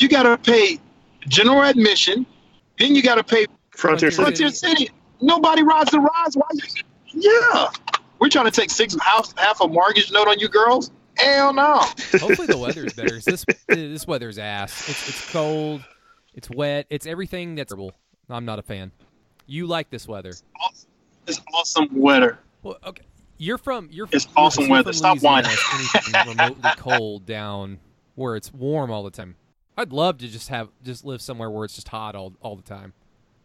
you got to pay general admission, then you got to pay Frontier City. Frontier City. Nobody rides the rides. Why? You, yeah, we're trying to take six half half a mortgage note on you girls. Hell no. Hopefully the weather's better. This this weather's ass. It's it's cold. It's wet. It's everything that's terrible. I'm not a fan. You like this weather? It's awesome weather. Well, okay. You're from you're It's from, you're awesome from weather. Stop Louisiana. whining. It's anything remotely cold down where it's warm all the time. I'd love to just have just live somewhere where it's just hot all all the time.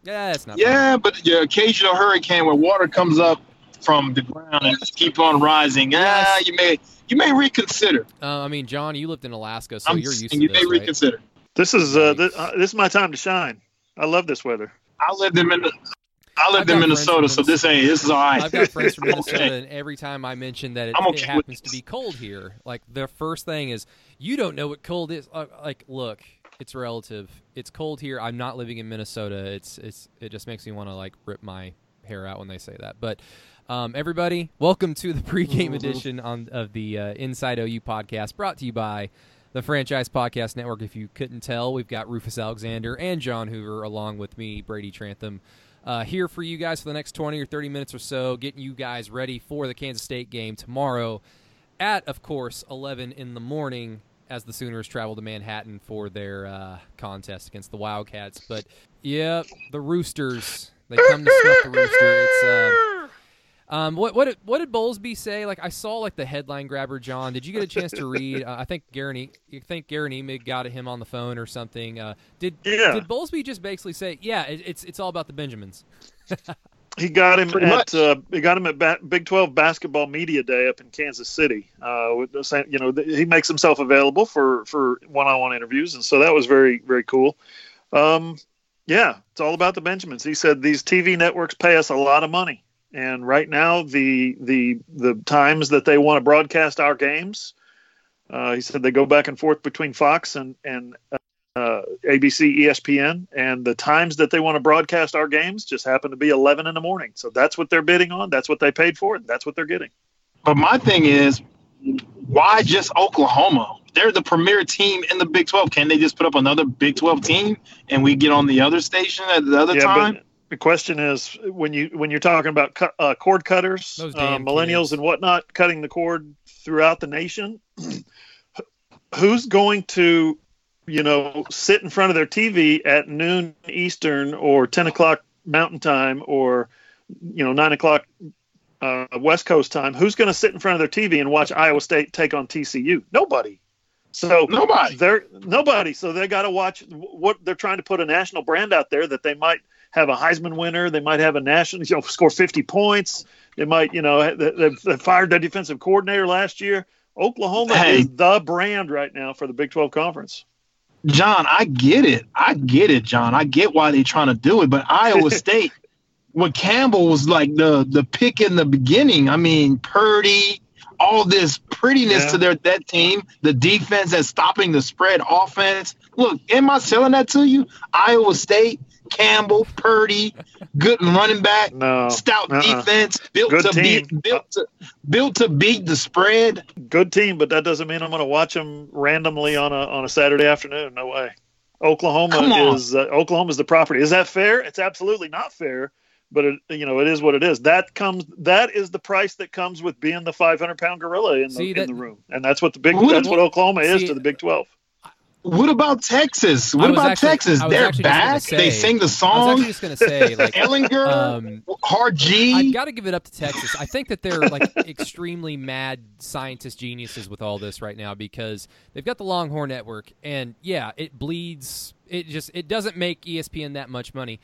Yeah, that's not. fun. Yeah, but your occasional hurricane where water comes up from the ground and just keep on rising. Yes. Ah, you may you may reconsider. Uh, I mean, John, you lived in Alaska, so I'm you're used to saying you this, may right? reconsider. This is uh, this, uh, this is my time to shine. I love this weather. I lived in Min- I I've lived in Minnesota, so this ain't this is all right. I've got friends from Minnesota, Okay. and every time I mention that it, I'm it happens to be cold here, like the first thing is, you don't know what cold is. Uh, like, look, it's relative. It's cold here. I'm not living in Minnesota. It's it's it just makes me want to like rip my hair out when they say that. But um, everybody, welcome to the pregame edition on of the uh, Inside OU podcast, brought to you by the Franchise Podcast Network. If you couldn't tell, we've got Rufus Alexander and John Hoover along with me, Brady Trantham, uh, here for you guys for the next 20 or 30 minutes or so, getting you guys ready for the Kansas State game tomorrow at, of course, 11 in the morning as the Sooners travel to Manhattan for their uh, contest against the Wildcats. But, yeah, the Roosters, they come to snuff the Rooster. It's. Uh, um, what what did, what did Bowlsby say? Like I saw like the headline grabber, John. Did you get a chance to read? Uh, I think Garen, you think Garen Emig got him on the phone or something. Uh, did Yeah. did Bowlsby just basically say, yeah, it, it's it's all about the Benjamins? He got him Pretty at uh, he got him at ba- Big Twelve Basketball Media Day up in Kansas City. Uh, same, you know, th- he makes himself available for for one on one interviews, and so that was very very cool. Um, yeah, it's all about the Benjamins. He said these TV networks pay us a lot of money, and right now the the the times that they want to broadcast our games, uh, he said they go back and forth between Fox and and uh, ABC, ESPN, and the times that they want to broadcast our games just happen to be 11 in the morning. So that's what they're bidding on. That's what they paid for, and that's what they're getting. But my thing is, why just Oklahoma? They're the premier team in the Big 12. Can they just put up another Big 12 team and we get on the other station at the other time? but the question is when you when you're talking about cu- uh, cord cutters, uh, millennials kids. and whatnot, cutting the cord throughout the nation, who's going to, you know, sit in front of their TV at noon Eastern or 10 o'clock Mountain Time or, you know, nine o'clock uh, West Coast time? Who's going to sit in front of their TV and watch Iowa State take on TCU? Nobody. So Nobody. they're nobody. So they got to watch what they're trying to put a national brand out there that they might have a Heisman winner. They might have a national, you know, score 50 points. They might, you know, they, they, fired their defensive coordinator last year. Oklahoma Hey. is the brand right now for the Big 12 conference. John, I get it. I get it, John. I get why they're trying to do it. But Iowa State, what Campbell was like the the pick in the beginning. I mean, Purdy, all this prettiness Yeah. to their that team, the defense that's stopping the spread offense. Look, am I selling that to you? Iowa State, Campbell, Purdy, good running back, No, stout uh-uh. defense, built Good to team. beat built to built to beat the spread. good team, but that doesn't mean I'm going to watch them randomly on a on a Saturday afternoon. No way. Oklahoma is uh, Oklahoma is the property. Is that fair? It's absolutely not fair. But it, you know, it is what it is. That comes. That is the price that comes with being the 500 pound gorilla in the, See, in the room, and that's what the big. What- That's what Oklahoma is See, to the Big 12. What about Texas? What about actually- Texas? They're actually just gonna back. say- they sing the song. I was actually just gonna say, like, Ehlinger, um, Hard G. I've got to give it up to Texas. I think that they're like extremely mad scientist geniuses with all this right now because they've got the Longhorn Network, and yeah, it bleeds. It just it doesn't make ESPN that much money.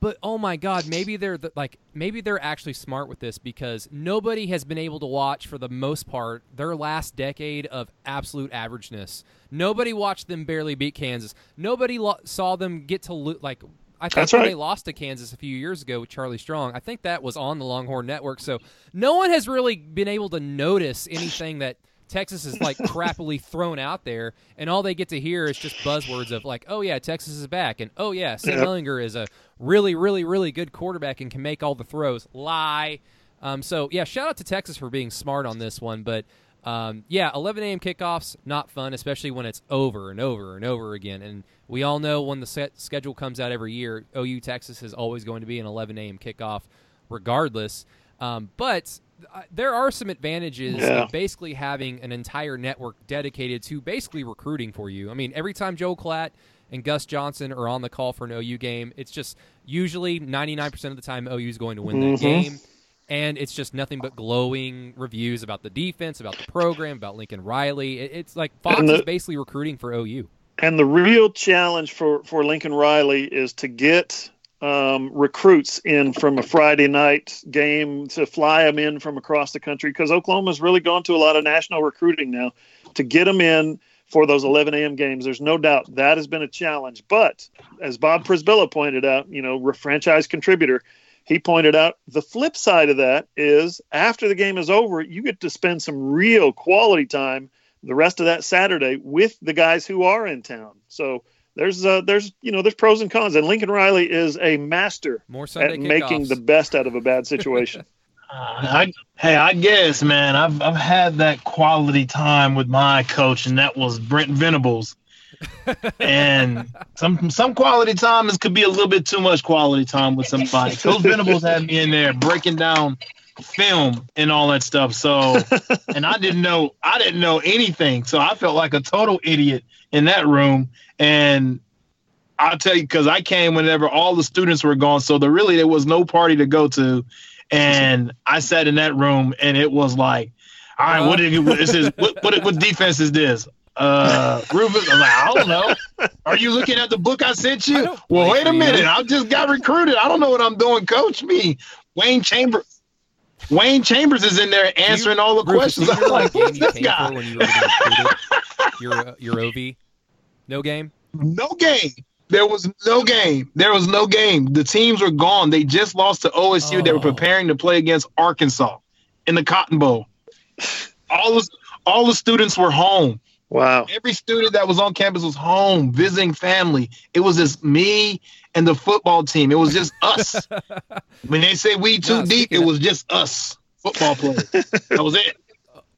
But oh my God, maybe they're the, like maybe they're actually smart with this because nobody has been able to watch for the most part their last decade of absolute averageness. Nobody watched them barely beat Kansas. Nobody lo- saw them get to lo- like I think right. they lost to Kansas a few years ago with Charlie Strong, I think that was on the Longhorn Network. So no one has really been able to notice anything that Texas is like crappily thrown out there, and all they get to hear is just buzzwords of like, "Oh yeah, Texas is back," and "Oh yeah, Sam Yep. Ehlinger is a really, really, really good quarterback and can make all the throws." Lie. Um, so yeah, shout out to Texas for being smart on this one, but Um, yeah, 11 a.m. kickoffs not fun, especially when it's over and over and over again. And we all know when the set schedule comes out every year, OU Texas is always going to be an 11 a.m. kickoff, regardless. Um, but uh, there are some advantages Yeah. of basically having an entire network dedicated to basically recruiting for you. I mean, every time Joe Klatt and Gus Johnson are on the call for an OU game, it's just usually 99% of the time OU is going to win that Mhm. game. And it's just nothing but glowing reviews about the defense, about the program, about Lincoln Riley. It, it's like Fox the- is basically recruiting for OU. And the real challenge for, for Lincoln Riley is to get um, recruits in from a Friday night game to fly them in from across the country because Oklahoma's really gone to a lot of national recruiting now to get them in for those 11 a.m. games. There's no doubt that has been a challenge. But as Bob Prisbilla pointed out, you know, franchise contributor, he pointed out the flip side of that is after the game is over, you get to spend some real quality time the rest of that Saturday with the guys who are in town. So there's uh, there's you know there's pros and cons, and Lincoln Riley is a master More at making kickoffs. the best out of a bad situation. Uh, I, hey, I guess, man, I've I've had that quality time with my coach, and that was Brent Venables. and some some quality time is could be a little bit too much quality time with somebody. Coach Venables had me in there breaking down film and all that stuff. So, and I didn't know I didn't know anything, so I felt like a total idiot in that room. And I'll tell you, because I came whenever all the students were gone, so there really there was no party to go to, and I sat in that room, and it was like, all right, what did you, what is this? What, what what defense is this? Uh, Rufus, I'm like, I don't know. Are you looking at the book I sent you? don't Well, wait a minute. I just got recruited. I don't know what I'm doing. Coach me. Wayne Chambers. Wayne Chambers is in there answering all the Rufus, questions. you I'm like, what game who's you this came guy? for when you were getting? Your uh, your OV, no game. No game. There was no game. There was no game. The teams were gone. They just lost to OSU. They were Oh. preparing to play against Arkansas in the Cotton Bowl. All the all the students were home. wow. Every student that was on campus was home visiting family. It was just me and the football team. It was just us. when they say we too No, deep, it was just us football players. that was it.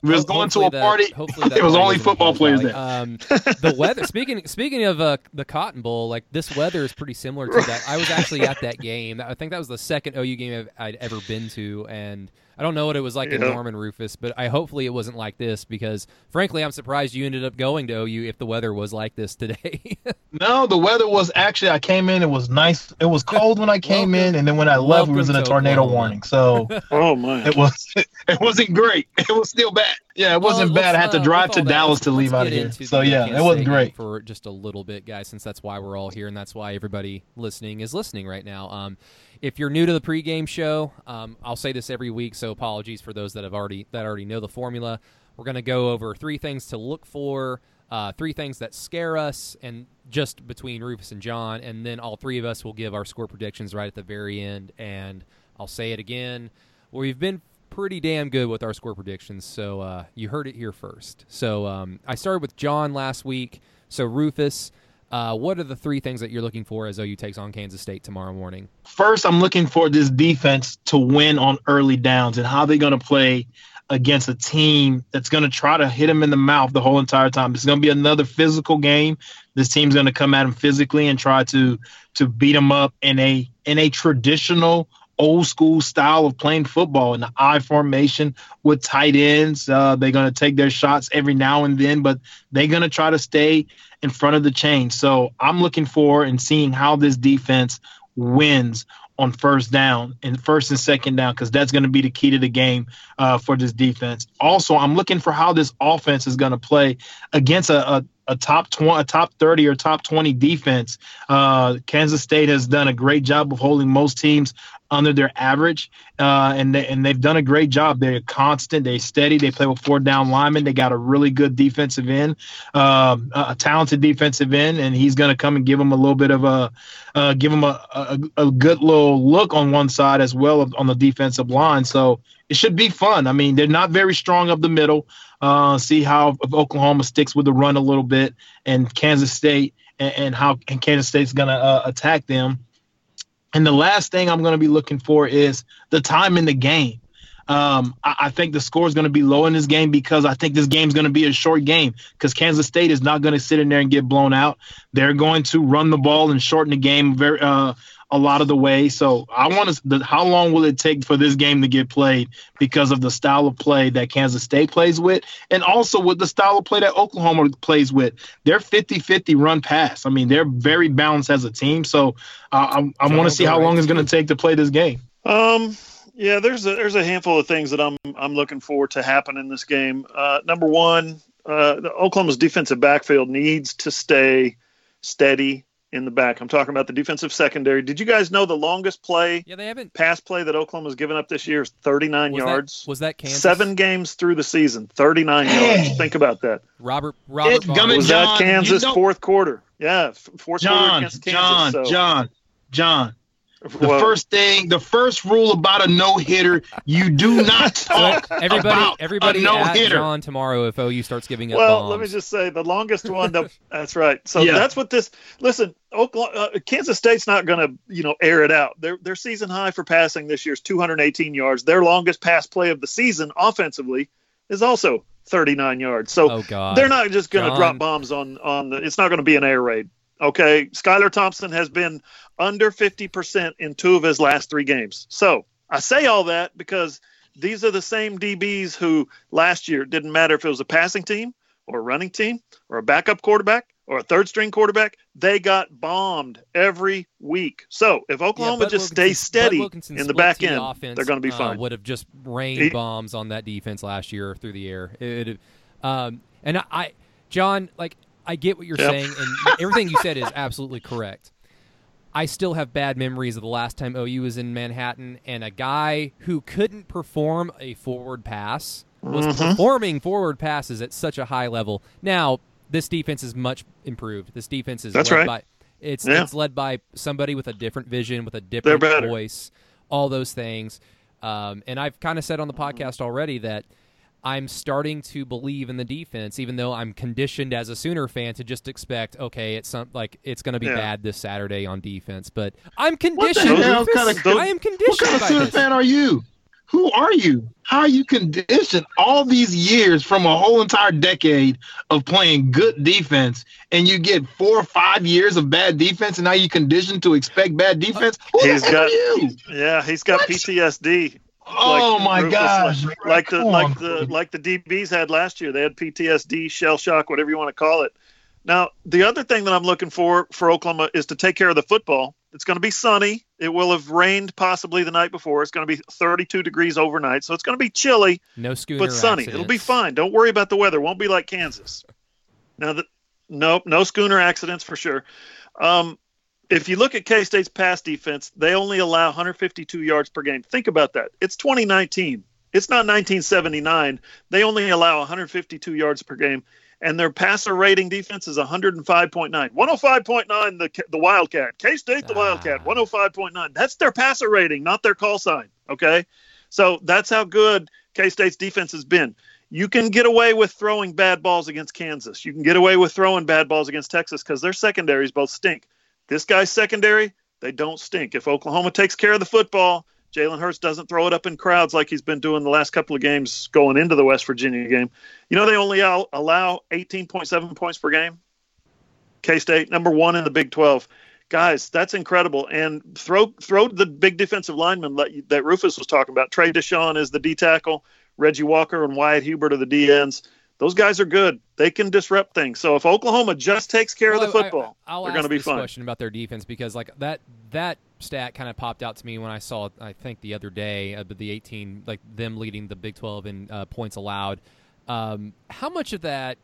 We was going to a that- party. It was only football players there. Um, the weather. Speaking speaking of uh, the Cotton Bowl, like this weather is pretty similar to that. I was actually at that game. I think that was the second OU game I've, I'd ever been to, and I don't know what it was like in Norman Rufus, but I hopefully it wasn't like this because, frankly, I'm surprised you ended up going to OU if the weather was like this today. No, the weather was actually. I came in. It was nice. It was cold when I came in, and then when I left, it was in a tornado Oklahoma. warning. So Oh my. it was. It wasn't great. It was still bad. Yeah, it wasn't Well, bad. I had to uh, drive to Dallas let's- to leave out of here. So yeah, it wasn't great. for just a little bit, guys. Since that's why we're all here, and that's why everybody listening is listening right now. Um, if you're new to the pregame show, um, I'll say this every week, so apologies for those that have already that already know the formula. We're going to go over three things to look for, uh, three things that scare us, and just between Rufus and John, and then all three of us will give our score predictions right at the very end. And I'll say it again: we've been pretty damn good with our score predictions, so uh, you heard it here first. So um, I started with John last week. So Rufus, uh, what are the three things that you're looking for as OU takes on Kansas State tomorrow morning? First, I'm looking for this defense to win on early downs and how they're going to play against a team that's going to try to hit them in the mouth the whole entire time. It's going to be another physical game. This team's going to come at them physically and try to to beat them up in a in a traditional old school style of playing football in the I formation with tight ends. Uh, they're going to take their shots every now and then, but they're going to try to stay in front of the chain. So I'm looking for and seeing how this defense wins on first down and first and second down because that's going to be the key to the game uh, for this defense. Also, I'm looking for how this offense is going to play against a, a, a top 20, a top 30 or top 20 defense. Uh, Kansas State has done a great job of holding most teams under their average, uh, and they, and they've done a great job. They're constant, they're steady. They play with four down linemen. They got a really good defensive end, a, a talented defensive end, and he's going to come and give them a little bit of a uh, give them a, a a good little look on one side as well on the defensive line. So it should be fun. I mean, they're not very strong up the middle. Uh, see how Oklahoma sticks with the run a little bit, and Kansas State, and, and how and Kansas State's going to uh, attack them. And the last thing I'm going to be looking for is the time in the game. Um, I, I think the score is going to be low in this game because I think this game's going to be a short game because Kansas State is not going to sit in there and get blown out. They're going to run the ball and shorten the game very uh, a lot of the way. So I want to. How long will it take for this game to get played because of the style of play that Kansas State plays with, and also with the style of play that Oklahoma plays with? They're 50-50 run pass. I mean, they're very balanced as a team. So uh, I, I want to see how long it's going to take to play this game. Um. Yeah, there's a there's a handful of things that I'm I'm looking forward to happen in this game. Uh, number one, uh, Oklahoma's defensive backfield needs to stay steady in the back. I'm talking about the defensive secondary. Did you guys know the longest play? Yeah, they haven't pass play that Oklahoma's given up this year is 39 was yards. That, was that Kansas? Seven games through the season, 39 Hey. yards. Think about that. Robert Robert It's Was John, that Kansas fourth quarter? Yeah, f- fourth quarter against Kansas. John, so, John, John. The well, first thing, the first rule about a no hitter, you do not So talk everybody, about everybody a no hitter. John tomorrow if OU starts giving up Well, bombs. let me just say the longest one. That, that's right. So Yeah. that's what this. Listen, Oklahoma, uh, Kansas State's not going to you know air it out. Their their season high for passing this year is 218 yards. Their longest pass play of the season offensively is also 39 yards. So oh God, they're not just going to drop bombs on on the. It's not going to be an air raid. Okay, Skylar Thompson has been under 50% in two of his last three games. So I say all that because these are the same DBs who last year didn't matter if it was a passing team or a running team or a backup quarterback or a third string quarterback. They got bombed every week. So if Oklahoma Bud just stays steady in the back end, offense, they're going to be uh, fine. would have just rained He- bombs on that defense last year through the air. It, it- um, and I, I, John, like I get what you're Yep. saying, and everything you said is absolutely correct. I still have bad memories of the last time OU was in Manhattan, and a guy who couldn't perform a forward pass was Mm-hmm. performing forward passes at such a high level. Now this defense is much improved. This defense is That's led right. by it's Yeah. it's led by somebody with a different vision, with a different voice, all those things. Um, and I've kind of said on the podcast already that I'm starting to believe in the defense, even though I'm conditioned as a Sooner fan to just expect, okay, it's some like it's going to be Yeah. bad this Saturday on defense. But I'm What the conditioned. hell kind of- I am conditioned. What conditioned kind of Sooner this. fan are you? Who are you? How are you conditioned all these years from a whole entire decade of playing good defense, and you get four or five years of bad defense, and now you conditioned to expect bad defense? Who He's the hell got- are you? Yeah, he's got What? PTSD. Oh like my gosh! like, like the Come like on. the like the DBs had last year. They had PTSD, shell shock, whatever you want to call it. Now, the other thing that I'm looking for for Oklahoma is to take care of the football. It's going to be sunny. It will have rained possibly the night before. It's going to be 32 degrees overnight, so it's going to be chilly No schooner but sunny. It'll be fine. Don't worry about the weather. It won't be like Kansas. Now, the, nope, no schooner accidents for sure. Um, if you look at K State's pass defense, they only allow 152 yards per game. Think about that. It's 2019. It's not 1979. They only allow 152 yards per game, and their passer rating defense is 105.9. 105.9 the the Wildcat. K State the Ah. Wildcat. 105.9. That's their passer rating, not their call sign. Okay, so that's how good K State's defense has been. You can get away with throwing bad balls against Kansas. You can get away with throwing bad balls against Texas because their secondaries both stink. This guy's secondary, they don't stink. If Oklahoma takes care of the football, Jalen Hurts doesn't throw it up in crowds like he's been doing the last couple of games going into the West Virginia game. You know, they only allow 18.7 points per game. K State, number one in the Big 12. Guys, that's incredible. And throw throw the big defensive lineman that, Rufus was talking about. Trey Dishon is the D tackle. Reggie Walker and Wyatt Hubert are the D ends. Those guys are good. They can disrupt things. So if Oklahoma just takes care Well, of the football, I, will they're going to be fine. question about their defense because like that that stat kind of popped out to me when I saw it. I think the other day, uh, the 18, like them leading the Big 12 in uh, points allowed. Um, how much of that,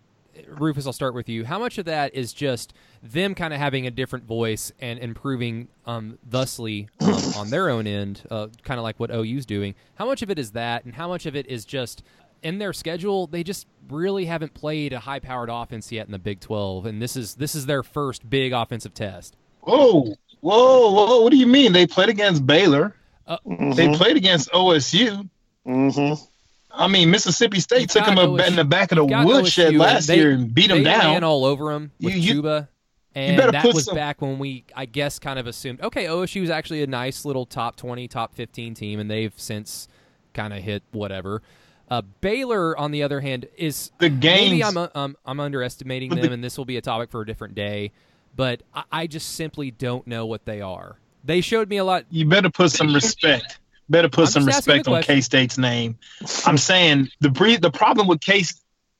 Rufus? I'll start with you. How much of that is just them kind of having a different voice and improving, um, thusly um, on their own end, uh, kind of like what OU's doing? How much of it is that, and how much of it is just in their schedule, they just really haven't played a high-powered offense yet in the Big 12, and this is this is their first big offensive test. Whoa, whoa, whoa! What do you mean? They played against Baylor. They Mhm. played against OSU. Mhm. I mean, Mississippi State You've took them a, OSU in the back of the woodshed last they- year and beat them down. ran all over them with You- you- Chuba, and better that put was some- back when we, I guess, kind of assumed okay, OSU is actually a nice little top twenty, top fifteen team, and they've since kind of hit whatever. Uh, Baylor, on the other hand, is The maybe. I'm um, I'm underestimating them, the- and this will be a topic for a different day. But I, I just simply don't know what they are. They showed me a lot. you better put some respect. Better put I'm some respect on. K State's name. I'm saying the bre- the problem with K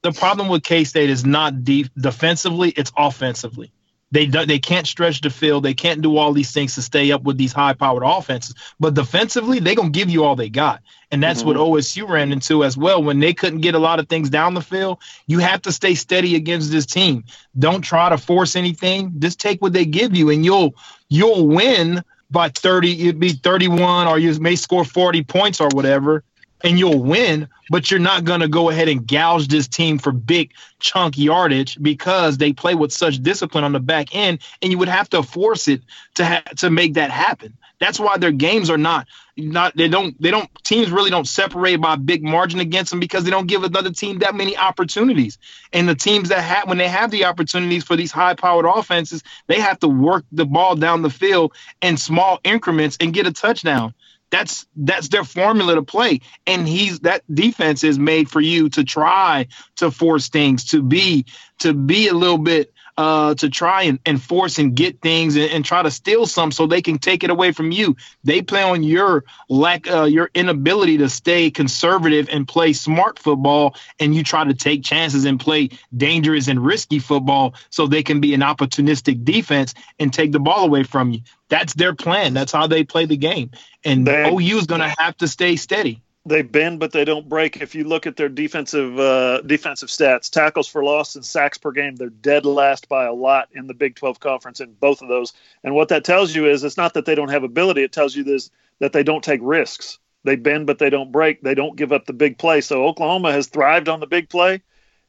the problem with K State is not deep defensively; it's offensively. They they can't stretch the field. They can't do all these things to stay up with these high powered offenses. But defensively, they're gonna give you all they got, and that's what mm-hmm. OSU ran into as well. When they couldn't get a lot of things down the field, you have to stay steady against this team. Don't try to force anything. Just take what they give you, and you'll you'll win by 30 it'd be 31 or you may score 40 points or whatever and you'll win but you're not going to go ahead and gouge this team for big chunk yardage because they play with such discipline on the back end and you would have to force it to ha- to make that happen. That's why their games are not not they don't they don't teams really don't separate by big margin against them because they don't give another team that many opportunities. And the teams that have when they have the opportunities for these high powered offenses they have to work the ball down the field in small increments and get a touchdown that's that's their formula to play. And he's that defense is made for you to try to force things to be to be a little bit uh to try and, and force and get things and, and try to steal some so they can take it away from you. They play on your lack uh your inability to stay conservative and play smart football and you try to take chances and play dangerous and risky football so they can be an opportunistic defense and take the ball away from you. That's their plan. That's how they play the game. And They- OU is going to have to stay steady they bend but they don't break. If you look at their defensive uh, defensive stats, tackles for loss and sacks per game, they're dead last by a lot in the Big 12 conference in both of those. And what that tells you is it's not that they don't have ability; it tells you this that they don't take risks. They bend but they don't break. They don't give up the big play. So Oklahoma has thrived on the big play.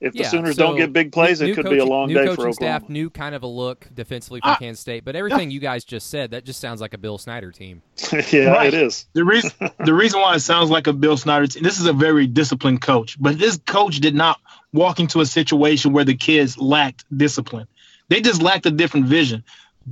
If the Yeah, Sooners so don't get big plays, new- it new could be a coaching- long new day coaching for Oklahoma. staff, new kind of a look defensively from Ah, Kansas State, but everything you guys just said that just sounds like a Bill Snyder team. yeah, Right. it is. The reason the reason why it sounds like a Bill Snyder team, this is a very disciplined coach, but this coach did not walk into a situation where the kids lacked discipline. They just lacked a different vision.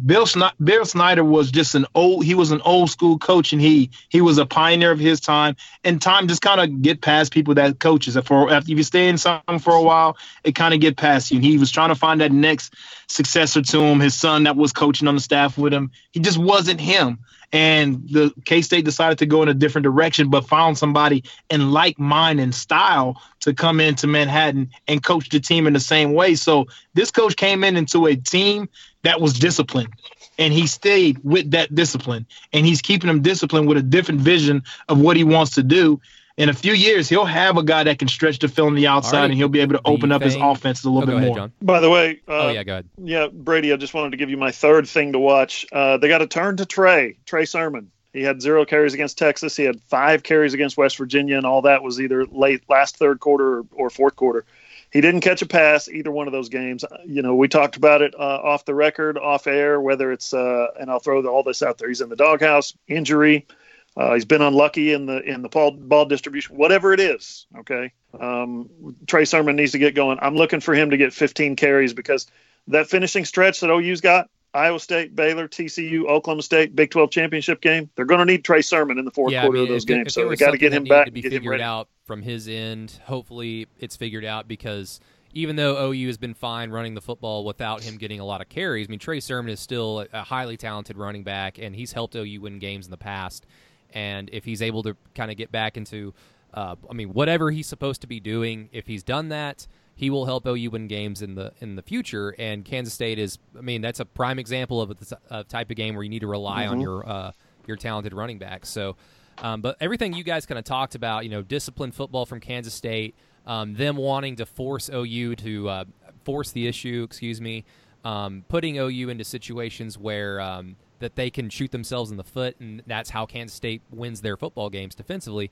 Bill Bill Snyder was just an old he was an old school coach and he he was a pioneer of his time. And time just kind of get past people that coaches. For after if you stay in something for a while it kind of get past you. And he was trying to find that next successor to him his son that was coaching on the staff with him. He just wasn't him and the K-State decided to go in a different direction but found somebody in like mind and style to come into Manhattan and coach the team in the same way. So this coach came in into a team that was disciplined and he stayed with that discipline and he's keeping them disciplined with a different vision of what he wants to do in a few years he'll have a guy that can stretch the field on the outside Alright. and he'll be able to The open up his thing- offense a little Oh, bit go ahead, more John. By the way, uh, oh yeah, go ahead. Yeah, Brady, I just wanted to give you my third thing to watch. Uh, they got to turn to Trey, Trey Sermon. He had zero carries against Texas. He had five carries against West Virginia, and all that was either late last third quarter or, or fourth quarter. He didn't catch a pass either one of those games. Uh, You know, we talked about it uh, off the record, off air, whether it's uh, and I'll throw all this out there. He's in the doghouse, injury. Uh, he's been unlucky in the in the ball, ball distribution, whatever it is. Okay, um, Trey Sermon needs to get going. I'm looking for him to get 15 carries because that finishing stretch that OU's got Iowa State, Baylor, TCU, Oklahoma State, Big 12 championship game. They're going to need Trey Sermon in the fourth yeah, quarter I mean, of those games. So they got to get him back to be and get him figured out from his end. Hopefully, it's figured out because even though OU has been fine running the football without him getting a lot of carries, I mean Trey Sermon is still a- a highly talented running back, and he's helped OU win games in the past. And if he's able to kind of get back into, uh, I mean, whatever he's supposed to be doing, if he's done that, he will help OU win games in the in the future. And Kansas State is, I mean, that's a prime example of a, a type of game where you need to rely on Mhm. your uh, your talented running back. So, um, but everything you guys kind of talked about, you know, disciplined football from Kansas State, um, them wanting to force OU to uh, force the issue, excuse me, um, putting OU into situations where um, that they can shoot themselves in the foot, and that's how Kansas State wins their football games defensively.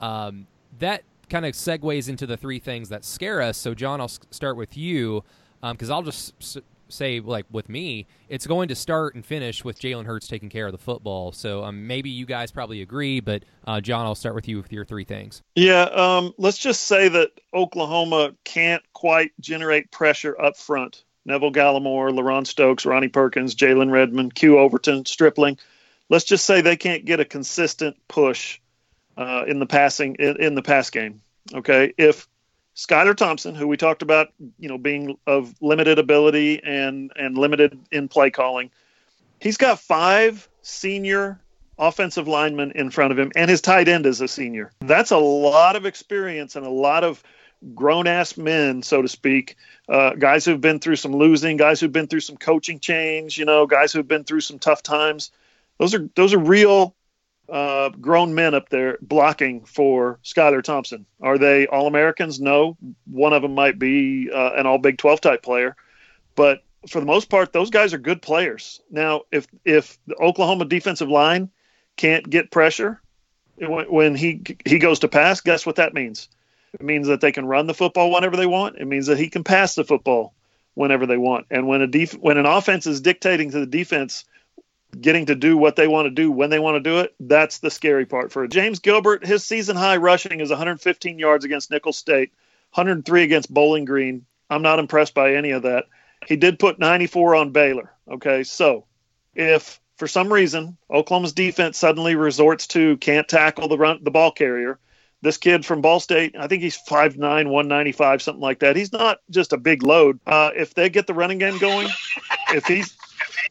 Um, that kind of segues into the three things that scare us. So, John, I'll s- start with you because I'll just s- say, like with me, it's going to start and finish with Jalen Hurts taking care of the football. So, um, maybe you guys probably agree, but uh, John, I'll start with you with your three things. Yeah, um, let's just say that Oklahoma can't quite generate pressure up front. Neville Gallimore, LaRon Stokes, Ronnie Perkins, Jalen Redmond, Q Overton, Stripling. Let's just say they can't get a consistent push uh, in the passing in, in the pass game. Okay, if Skylar Thompson, who we talked about, you know, being of limited ability and and limited in play calling, he's got five senior offensive linemen in front of him, and his tight end is a senior. That's a lot of experience and a lot of grown ass men, so to speak, uh, guys who've been through some losing, guys who've been through some coaching change, you know, guys who've been through some tough times. Those are those are real uh, grown men up there blocking for Skylar Thompson. Are they All Americans? No. One of them might be uh, an All Big 12 type player, but for the most part, those guys are good players. Now, if if the Oklahoma defensive line can't get pressure when he he goes to pass, guess what that means? It means that they can run the football whenever they want. It means that he can pass the football whenever they want. And when a def- when an offense is dictating to the defense getting to do what they want to do when they want to do it, that's the scary part for James Gilbert. His season high rushing is 115 yards against Nicholls State, 103 against Bowling Green. I'm not impressed by any of that. He did put 94 on Baylor. Okay, so if for some reason Oklahoma's defense suddenly resorts to can't tackle the run the ball carrier, this kid from Ball State, I think he's 5'9", 195, something like that. He's not just a big load. Uh, if they get the running game going, if he's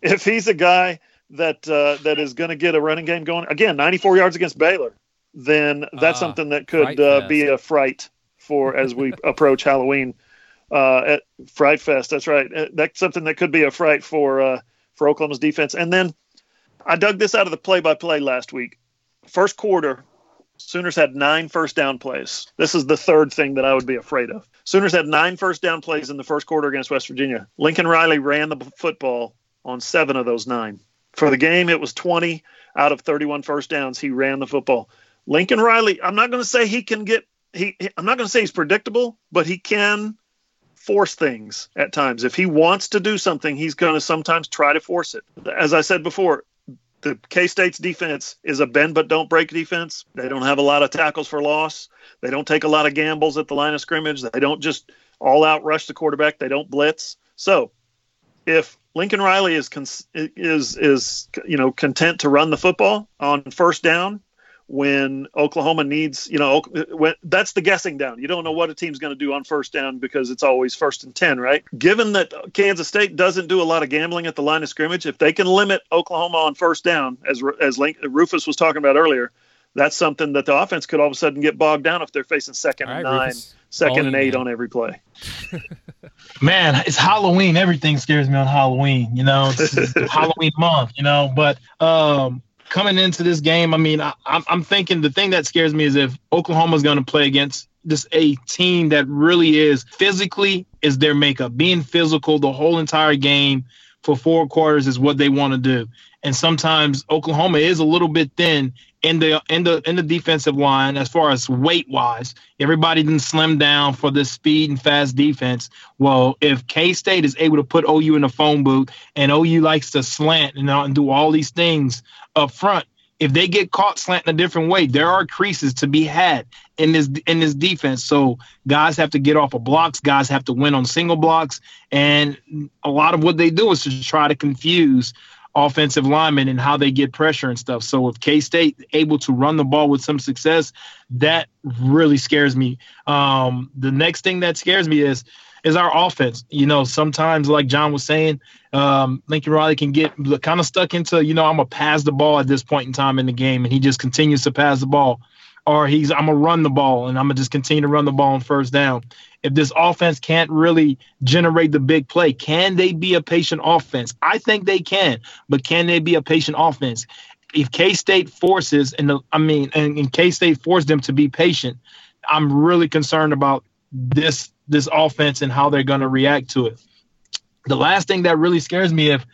if he's a guy that uh, that is going to get a running game going. Again, 94 yards against Baylor. Then that's uh, something that could uh, be a fright for as we approach Halloween uh, at Fright Fest. That's right. Uh, that's something that could be a fright for uh, for Oklahoma's defense. And then I dug this out of the play-by-play last week. First quarter, Sooners had nine first down plays. This is the third thing that I would be afraid of. Sooners had nine first down plays in the first quarter against West Virginia. Lincoln Riley ran the football on seven of those nine. For the game, it was 20 out of 31 first downs. He ran the football. Lincoln Riley, I'm not going to say he can get he I'm not going to say he's predictable, but he can force things at times. If he wants to do something, he's going to sometimes try to force it. As I said before, the K State's defense is a bend but don't break defense. They don't have a lot of tackles for loss. They don't take a lot of gambles at the line of scrimmage. They don't just all out rush the quarterback. They don't blitz. So if Lincoln Riley is is is you know content to run the football on first down when Oklahoma needs you know when that's the guessing down. You don't know what a team's going to do on first down because it's always first and 10, right? Given that Kansas State doesn't do a lot of gambling at the line of scrimmage, if they can limit Oklahoma on first down as as Link, Rufus was talking about earlier, that's something that the offense could all of a sudden get bogged down if they're facing second and nine, Rufus. second and eight man. on every play. man, it's Halloween. Everything scares me on Halloween. You know, Halloween month. You know, but um, coming into this game, I mean, I, I'm, I'm thinking the thing that scares me is if Oklahoma's going to play against just a team that really is physically is their makeup. Being physical the whole entire game for four quarters is what they want to do. And sometimes Oklahoma is a little bit thin in the in the in the defensive line as far as weight wise. Everybody didn't slim down for this speed and fast defense. Well, if K State is able to put OU in the phone booth and OU likes to slant and, uh, and do all these things up front, if they get caught slanting a different way, there are creases to be had in this in this defense. So guys have to get off of blocks. Guys have to win on single blocks, and a lot of what they do is to try to confuse offensive linemen and how they get pressure and stuff. So if K State able to run the ball with some success, that really scares me. Um, the next thing that scares me is is our offense. You know, sometimes like John was saying, um, Lincoln Riley can get kind of stuck into, you know, I'm gonna pass the ball at this point in time in the game, and he just continues to pass the ball or he's I'm gonna run the ball and I'm gonna just continue to run the ball on first down. If this offense can't really generate the big play, can they be a patient offense? I think they can, but can they be a patient offense? If K State forces and I mean, and, and K State forced them to be patient, I'm really concerned about this this offense and how they're gonna react to it. The last thing that really scares me if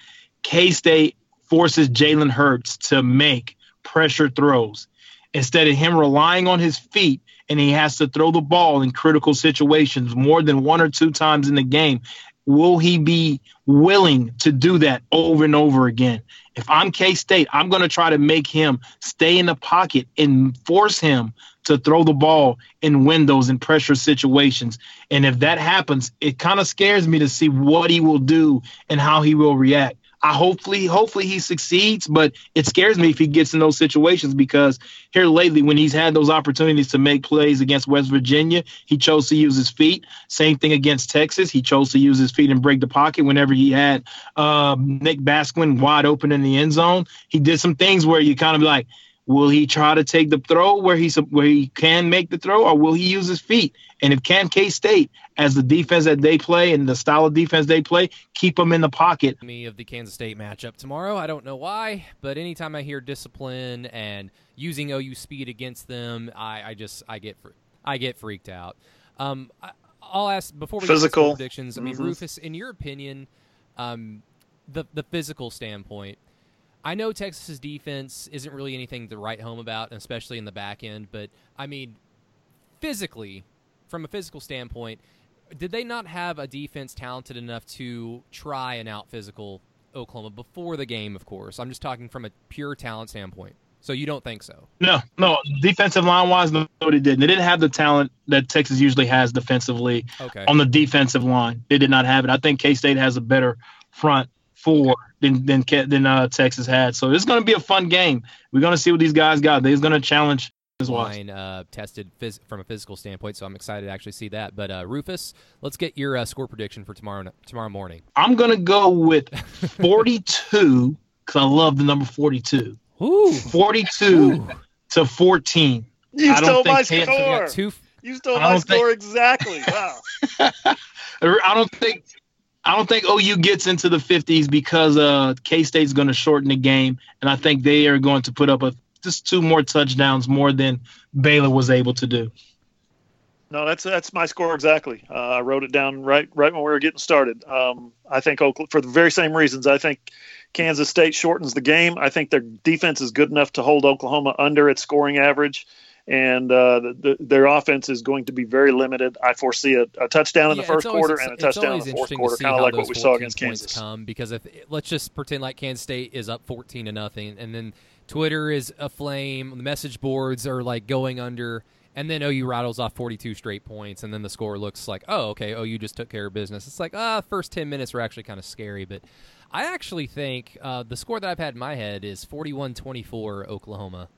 K State forces Jalen Hurts to make pressure throws instead of him relying on his feet and he has to throw the ball in critical situations more than one or two times in the game will he be willing to do that over and over again? If i'm k-state i'm going to try to make him stay in the pocket and force him to throw the ball in windows and pressure situations. And if that happens it kind of scares me to see what he will do and how he will react I hopefully, hopefully he succeeds, but it scares me if he gets in those situations because here lately, when he's had those opportunities to make plays against West Virginia, he chose to use his feet. Same thing against Texas, he chose to use his feet and break the pocket. Whenever he had um, Nick Basquine wide open in the end zone, he did some things where you kind of like, Will he try to take the throw where he's where he can make the throw, or will he use his feet? And if can K State, as the defense that they play and the style of defense they play, keep them in the pocket. Me of the Kansas State matchup tomorrow. I don't know why, but anytime I hear discipline and using OU speed against them, I, I just I get I get freaked out. Um, I, will ask before we physical get predictions. I mean, mm-hmm. Rufus, in your opinion, um, the the physical standpoint I know Texas's defense isn't really anything to write home about, especially in the back end. But I mean, physically, from a physical standpoint, did they not have a defense talented enough to try and out physical Oklahoma before the game? Of course, I'm just talking from a pure talent standpoint. So you don't think so? No, no. Defensive line wise, no, they didn't. They didn't have the talent that Texas usually has defensively okay. on the defensive line. They did not have it. I think K State has a better front four than than than uh, Texas had. So it's going to be a fun game. We're going to see what these guys got. They're going to challenge line uh, tested phys- from a physical standpoint, so I'm excited to actually see that. But uh, Rufus, let's get your uh, score prediction for tomorrow tomorrow morning. I'm gonna go with 42 because I love the number 42. Ooh. 42 Ooh. to 14. You I stole my score. Two, you stole my score think, exactly. Wow. I don't think I don't think OU gets into the 50s because uh, K State's going to shorten the game, and I think they are going to put up a, just two more touchdowns more than Baylor was able to do. No, that's that's my score exactly. Uh, I wrote it down right right when we were getting started. Um, I think Oakland, for the very same reasons. I think Kansas State shortens the game. I think their defense is good enough to hold Oklahoma under its scoring average and uh, the, the, their offense is going to be very limited. I foresee a, a touchdown in the first always, quarter and a touchdown in the fourth quarter, kind of like what we saw against Kansas. Come because if let's just pretend like Kansas State is up fourteen to nothing, and then Twitter is aflame, the message boards are like going under, and then OU rattles off forty-two straight points, and then the score looks like, oh, okay, OU just took care of business. It's like ah, first ten minutes were actually kind of scary, but. I actually think uh, the score that I've had in my head is 41-24 Oklahoma.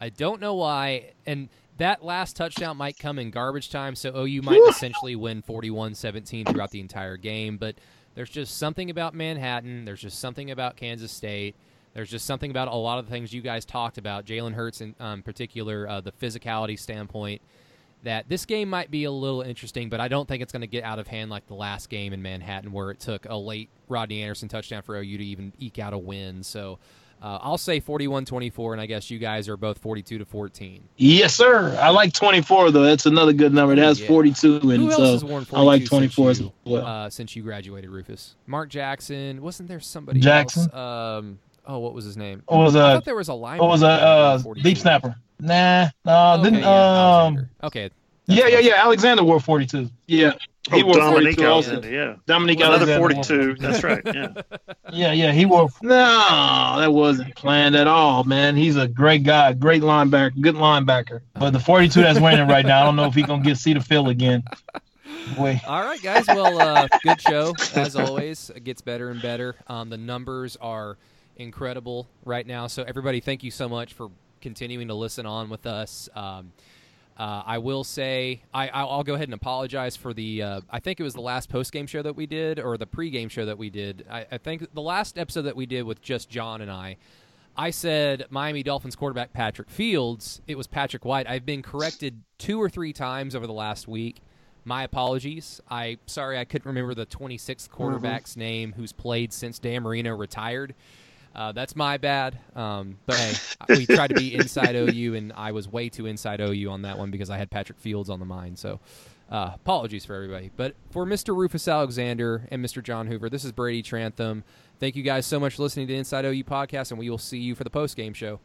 I don't know why. And that last touchdown might come in garbage time, so OU might essentially win 41 17 throughout the entire game. But there's just something about Manhattan. There's just something about Kansas State. There's just something about a lot of the things you guys talked about, Jalen Hurts in um, particular, uh, the physicality standpoint, that this game might be a little interesting, but I don't think it's going to get out of hand like the last game in Manhattan where it took a late Rodney Anderson touchdown for OU to even eke out a win. So uh, I'll say 41-24, and I guess you guys are both 42 to 14. Yes, sir. I like 24 though. That's another good number. It has yeah. 42, and Who so I like 24 as well. Uh, since you graduated, Rufus, Mark Jackson. Wasn't there somebody Jackson? Else? Um, oh, what was his name? What was I a, thought there was a line. What was a uh, deep snapper? Nah, no, okay, didn't. Yeah, um, okay, yeah, yeah, yeah. Alexander wore 42. Yeah. He oh, wore Dominique 42 Alexander, yeah. Dominique well, Another 42. That's right. Yeah. yeah, yeah. He wore. No, that wasn't planned at all, man. He's a great guy, great linebacker, good linebacker. But the 42 that's wearing it right now, I don't know if he's gonna get see the field again. Boy. All right, guys. Well, uh, good show as always. It gets better and better. Um, the numbers are incredible right now. So everybody, thank you so much for continuing to listen on with us. Um, uh, I will say I, I'll go ahead and apologize for the. Uh, I think it was the last post game show that we did, or the pre game show that we did. I, I, think the last episode that we did with just John and I, I said Miami Dolphins quarterback Patrick Fields. It was Patrick White. I've been corrected two or three times over the last week. My apologies. I sorry I couldn't remember the 26th mm-hmm. quarterback's mm-hmm. name who's played since Dan Marino retired. Uh, that's my bad. Um, but hey, we tried to be inside OU, and I was way too inside OU on that one because I had Patrick Fields on the mind. So uh, apologies for everybody. But for Mr. Rufus Alexander and Mr. John Hoover, this is Brady Trantham. Thank you guys so much for listening to the Inside OU podcast, and we will see you for the post game show.